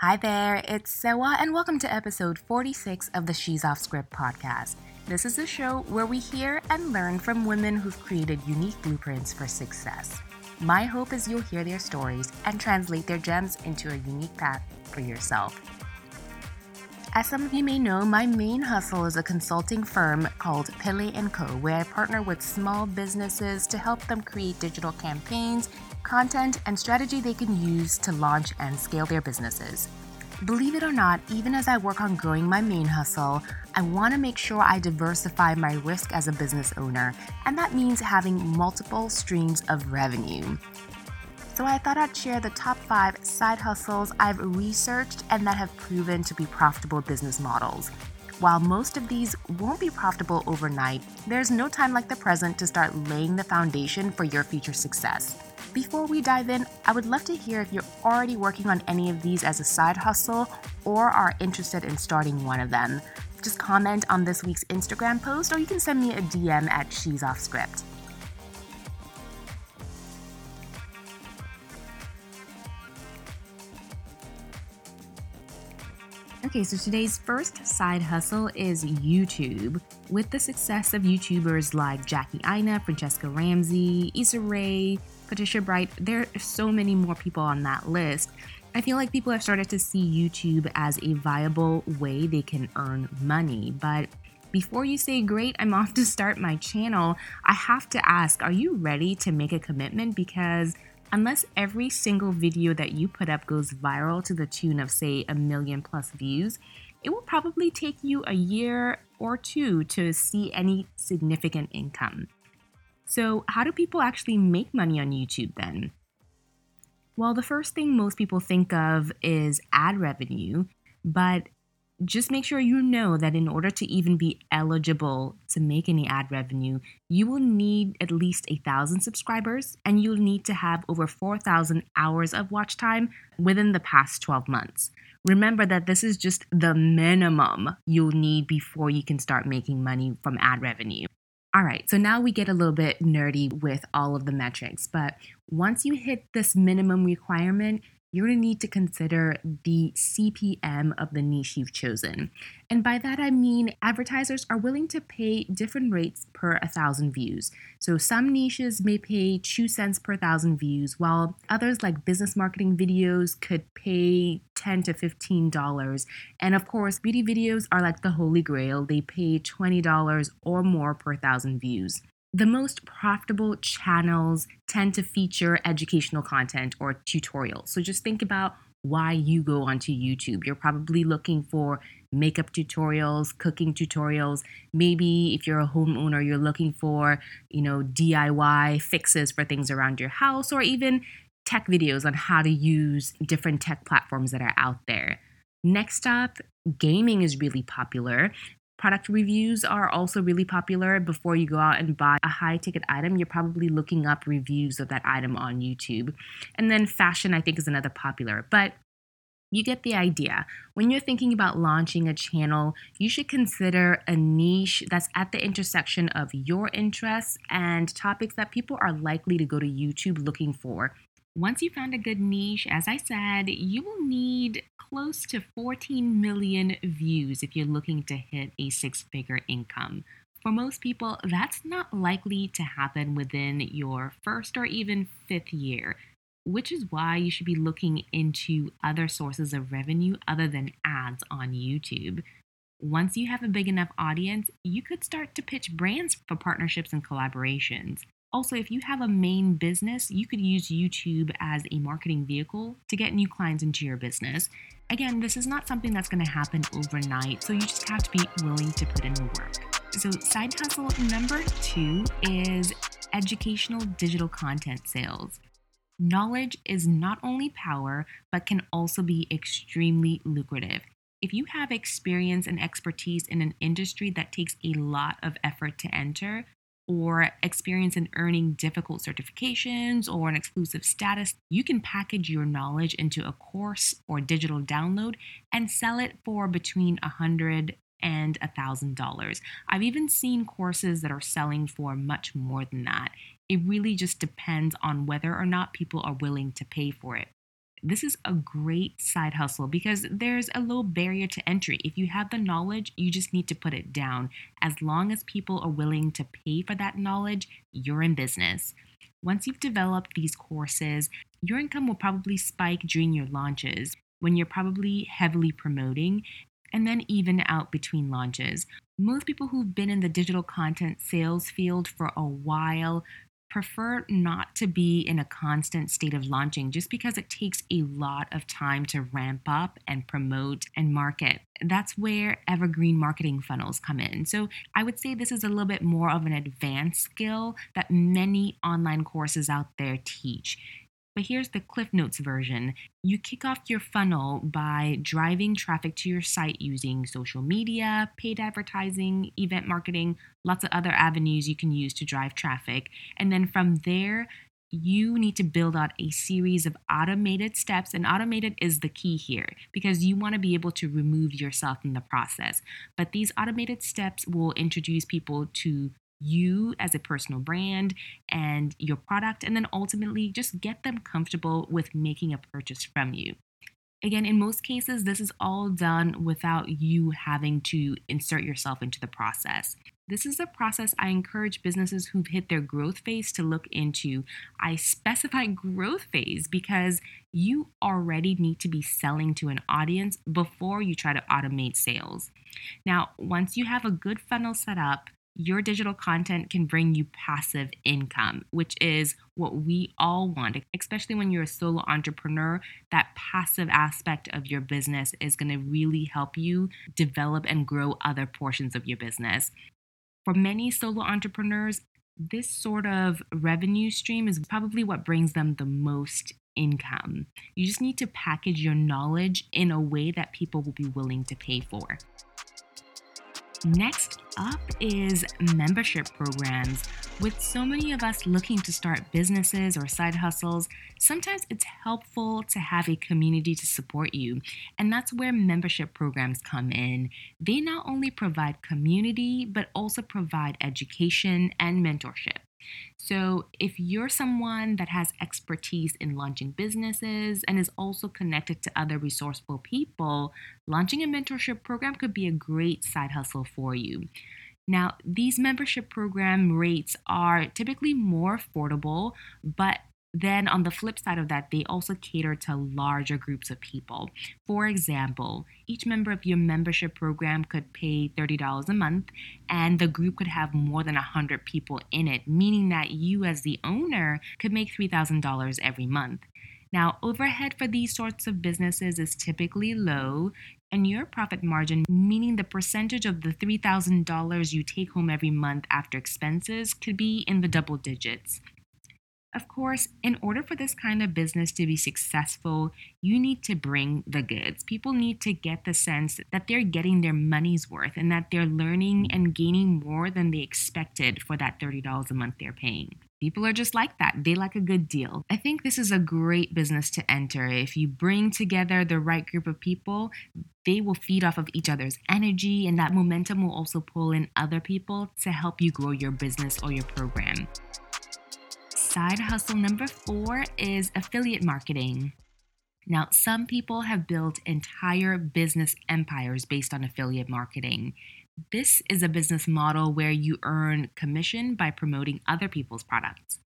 Hi there, it's Sewa, and welcome to episode 46 of the She's Off Script podcast. This is a show where we hear and learn from women who've created unique blueprints for success. My hope is you'll hear their stories and translate their gems into a unique path for yourself. As some of you may know, my main hustle is a consulting firm called Pele & Co, where I partner with small businesses to help them create digital campaigns, content, and strategy they can use to launch and scale their businesses. Believe it or not, even as I work on growing my main hustle, I want to make sure I diversify my risk as a business owner, and that means having multiple streams of revenue so I thought I'd share the top five side hustles I've researched and that have proven to be profitable business models. While most of these won't be profitable overnight, there's no time like the present to start laying the foundation for your future success. Before we dive in, I would love to hear if you're already working on any of these as a side hustle or are interested in starting one of them. Just comment on this week's Instagram post or you can send me a DM at She's Off Script. Okay, so today's first side hustle is YouTube. With the success of YouTubers like Jackie Aina, Franchesca Ramsey, Issa Rae, Patricia Bright, there are so many more people on that list. I feel like people have started to see YouTube as a viable way they can earn money. But before you say, Great, I'm off to start my channel, I have to ask, are you ready to make a commitment? Because unless every single video that you put up goes viral to the tune of, say, a million plus views, it will probably take you a year or two to see any significant income. So, how do people actually make money on YouTube then? Well, the first thing most people think of is ad revenue, but just make sure you know that in order to even be eligible to make any ad revenue, you will need at least a thousand subscribers and you'll need to have over 4,000 hours of watch time within the past 12 months. Remember that this is just the minimum you'll need before you can start making money from ad revenue. All right, so now we get a little bit nerdy with all of the metrics, but once you hit this minimum requirement, you're going to need to consider the CPM of the niche you've chosen. And by that I mean advertisers are willing to pay different rates per a thousand views. So some niches may pay 2 cents per thousand views, while others like business marketing videos could pay 10 to $15. And of course, beauty videos are like the holy grail. They pay $20 or more per thousand views. The most profitable channels tend to feature educational content or tutorials. So just think about why you go onto YouTube. You're probably looking for makeup tutorials, cooking tutorials. Maybe if you're a homeowner, you're looking for, you know, DIY fixes for things around your house or even tech videos on how to use different tech platforms that are out there. Next up, gaming is really popular. Product reviews are also really popular. Before you go out and buy a high ticket item, you're probably looking up reviews of that item on YouTube. And then fashion, I think, is another popular. But you get the idea. When you're thinking about launching a channel, you should consider a niche that's at the intersection of your interests and topics that people are likely to go to YouTube looking for. Once you found a good niche, as I said, you will need close to 14 million views if you're looking to hit a six figure income. For most people, that's not likely to happen within your first or even fifth year, which is why you should be looking into other sources of revenue other than ads on YouTube. Once you have a big enough audience, you could start to pitch brands for partnerships and collaborations. Also, if you have a main business, you could use YouTube as a marketing vehicle to get new clients into your business. Again, this is not something that's going to happen overnight, so you just have to be willing to put in the work. So, side hustle number two is educational digital content sales. Knowledge is not only power, but can also be extremely lucrative. If you have experience and expertise in an industry that takes a lot of effort to enter, or experience in earning difficult certifications or an exclusive status, you can package your knowledge into a course or digital download and sell it for between a hundred and a thousand dollars. I've even seen courses that are selling for much more than that. It really just depends on whether or not people are willing to pay for it. This is a great side hustle because there's a low barrier to entry. If you have the knowledge, you just need to put it down. As long as people are willing to pay for that knowledge, you're in business. Once you've developed these courses, your income will probably spike during your launches when you're probably heavily promoting and then even out between launches. Most people who've been in the digital content sales field for a while prefer not to be in a constant state of launching just because it takes a lot of time to ramp up and promote and market. That's where evergreen marketing funnels come in. So I would say this is a little bit more of an advanced skill that many online courses out there teach. But here's the Cliff Notes version. You kick off your funnel by driving traffic to your site using social media, paid advertising, event marketing, lots of other avenues you can use to drive traffic. And then from there, you need to build out a series of automated steps. And automated is the key here because you want to be able to remove yourself in the process. But these automated steps will introduce people to you as a personal brand and your product, and then ultimately just get them comfortable with making a purchase from you. Again, in most cases, this is all done without you having to insert yourself into the process. This is a process I encourage businesses who've hit their growth phase to look into. I specify growth phase because you already need to be selling to an audience before you try to automate sales. Now, once you have a good funnel set up, your digital content can bring you passive income, which is what we all want, especially when you're a solo entrepreneur. That passive aspect of your business is going to really help you develop and grow other portions of your business. For many solo entrepreneurs, this sort of revenue stream is probably what brings them the most income. You just need to package your knowledge in a way that people will be willing to pay for. Next up is membership programs. With so many of us looking to start businesses or side hustles, sometimes it's helpful to have a community to support you. And that's where membership programs come in. They not only provide community, but also provide education and mentorship. So, if you're someone that has expertise in launching businesses and is also connected to other resourceful people, launching a mentorship program could be a great side hustle for you. Now, these membership program rates are typically more affordable, but then, on the flip side of that, they also cater to larger groups of people. For example, each member of your membership program could pay $30 a month, and the group could have more than 100 people in it, meaning that you, as the owner, could make $3,000 every month. Now, overhead for these sorts of businesses is typically low, and your profit margin, meaning the percentage of the $3,000 you take home every month after expenses, could be in the double digits. Of course, in order for this kind of business to be successful, you need to bring the goods. People need to get the sense that they're getting their money's worth and that they're learning and gaining more than they expected for that $30 a month they're paying. People are just like that. They like a good deal. I think this is a great business to enter. If you bring together the right group of people, they will feed off of each other's energy, and that momentum will also pull in other people to help you grow your business or your program side hustle number four is affiliate marketing. Now, some people have built entire business empires based on affiliate marketing. This is a business model where you earn commission by promoting other people's products.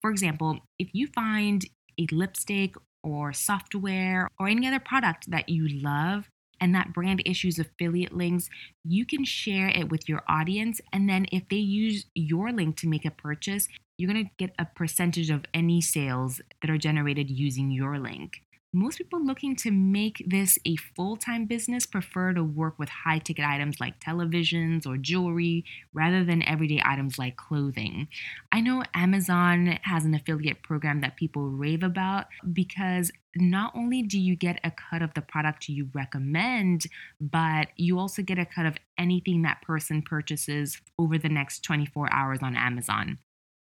For example, if you find a lipstick or software or any other product that you love and that brand issues affiliate links, you can share it with your audience. And then if they use your link to make a purchase, you're going to get a percentage of any sales that are generated using your link. Most people looking to make this a full time business prefer to work with high ticket items like televisions or jewelry rather than everyday items like clothing. I know Amazon has an affiliate program that people rave about because not only do you get a cut of the product you recommend, but you also get a cut of anything that person purchases over the next 24 hours on Amazon.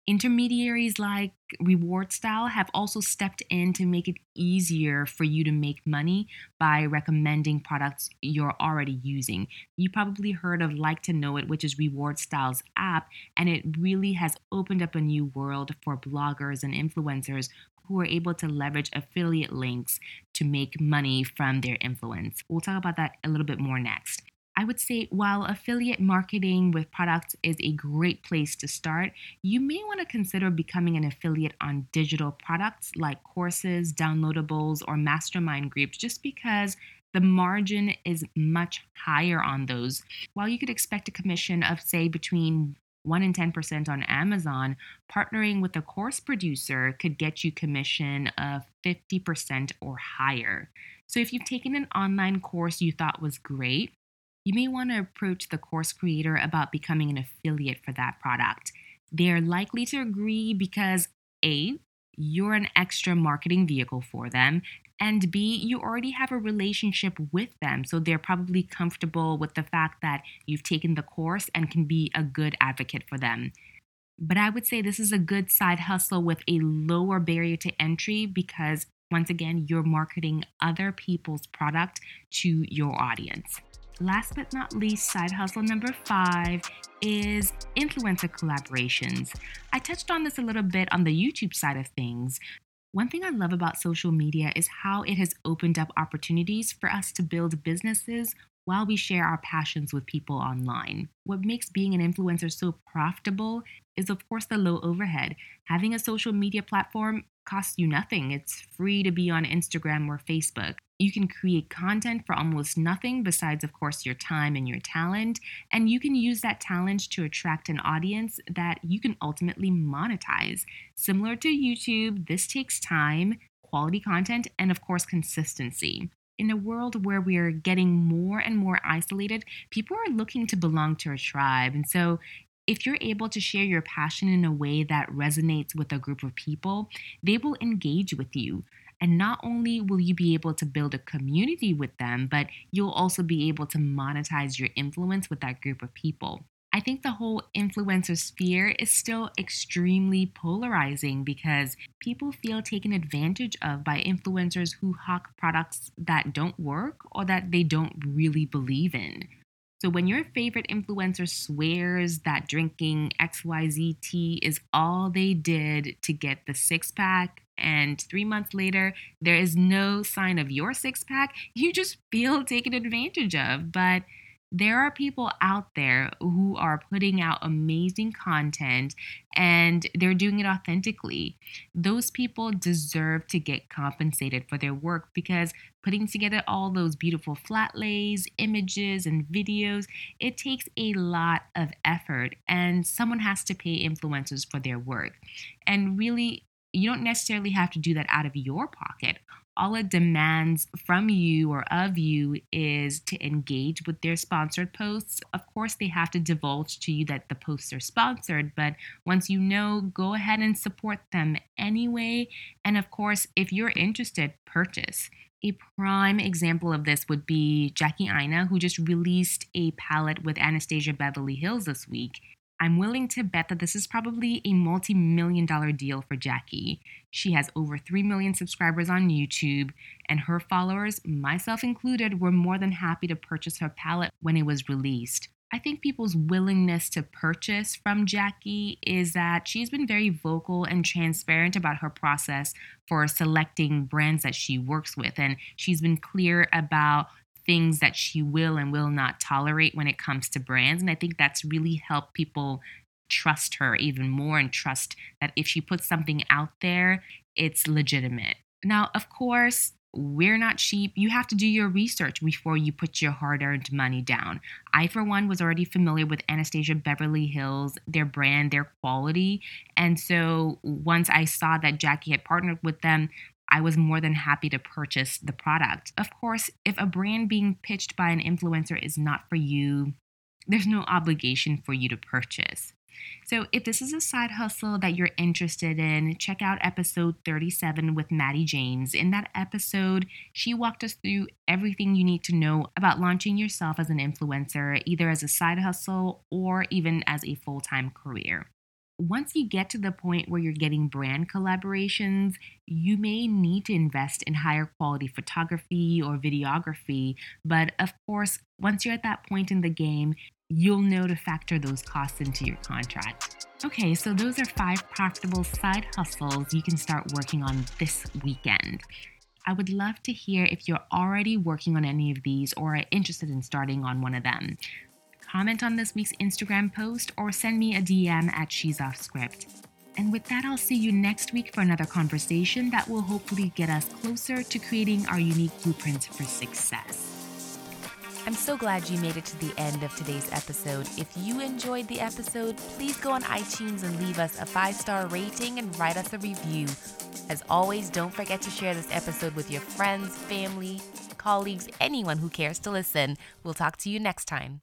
Intermediaries like Reward Style have also stepped in to make it easier for you to make money by recommending products you're already using. You probably heard of Like to Know It, which is Reward Style's app, and it really has opened up a new world for bloggers and influencers who are able to leverage affiliate links to make money from their influence. We'll talk about that a little bit more next. I would say while affiliate marketing with products is a great place to start, you may want to consider becoming an affiliate on digital products like courses, downloadables, or mastermind groups just because the margin is much higher on those. While you could expect a commission of, say, between 1 and 10% on Amazon, partnering with a course producer could get you commission of 50% or higher. So if you've taken an online course you thought was great, you may want to approach the course creator about becoming an affiliate for that product. They're likely to agree because A, you're an extra marketing vehicle for them, and B, you already have a relationship with them. So they're probably comfortable with the fact that you've taken the course and can be a good advocate for them. But I would say this is a good side hustle with a lower barrier to entry because, once again, you're marketing other people's product to your audience. Last but not least, side hustle number five is influencer collaborations. I touched on this a little bit on the YouTube side of things. One thing I love about social media is how it has opened up opportunities for us to build businesses while we share our passions with people online. What makes being an influencer so profitable is, of course, the low overhead. Having a social media platform costs you nothing, it's free to be on Instagram or Facebook. You can create content for almost nothing besides, of course, your time and your talent. And you can use that talent to attract an audience that you can ultimately monetize. Similar to YouTube, this takes time, quality content, and of course, consistency. In a world where we are getting more and more isolated, people are looking to belong to a tribe. And so if you're able to share your passion in a way that resonates with a group of people, they will engage with you. And not only will you be able to build a community with them, but you'll also be able to monetize your influence with that group of people. I think the whole influencer sphere is still extremely polarizing because people feel taken advantage of by influencers who hawk products that don't work or that they don't really believe in. So when your favorite influencer swears that drinking XYZ tea is all they did to get the six pack, and three months later, there is no sign of your six pack, you just feel taken advantage of. But there are people out there who are putting out amazing content and they're doing it authentically. Those people deserve to get compensated for their work because putting together all those beautiful flat lays, images, and videos, it takes a lot of effort and someone has to pay influencers for their work. And really, you don't necessarily have to do that out of your pocket all it demands from you or of you is to engage with their sponsored posts. Of course, they have to divulge to you that the posts are sponsored, but once you know, go ahead and support them anyway. And of course, if you're interested, purchase. A prime example of this would be Jackie Aina, who just released a palette with Anastasia Beverly Hills this week. I'm willing to bet that this is probably a multi million dollar deal for Jackie. She has over 3 million subscribers on YouTube, and her followers, myself included, were more than happy to purchase her palette when it was released. I think people's willingness to purchase from Jackie is that she's been very vocal and transparent about her process for selecting brands that she works with. And she's been clear about things that she will and will not tolerate when it comes to brands. And I think that's really helped people trust her even more and trust that if she puts something out there, it's legitimate. Now, of course, we're not cheap. You have to do your research before you put your hard earned money down. I, for one, was already familiar with Anastasia Beverly Hills, their brand, their quality. And so once I saw that Jackie had partnered with them, I was more than happy to purchase the product. Of course, if a brand being pitched by an influencer is not for you, there's no obligation for you to purchase. So, if this is a side hustle that you're interested in, check out episode 37 with Maddie James. In that episode, she walked us through everything you need to know about launching yourself as an influencer, either as a side hustle or even as a full time career once you get to the point where you're getting brand collaborations, you may need to invest in higher quality photography or videography. But of course, once you're at that point in the game, you'll know to factor those costs into your contract. Okay, so those are five profitable side hustles you can start working on this weekend. I would love to hear if you're already working on any of these or are interested in starting on one of them. Comment on this week's Instagram post or send me a DM at She's Off Script. And with that, I'll see you next week for another conversation that will hopefully get us closer to creating our unique blueprints for success. I'm so glad you made it to the end of today's episode. If you enjoyed the episode, please go on iTunes and leave us a five star rating and write us a review. As always, don't forget to share this episode with your friends, family, colleagues, anyone who cares to listen. We'll talk to you next time.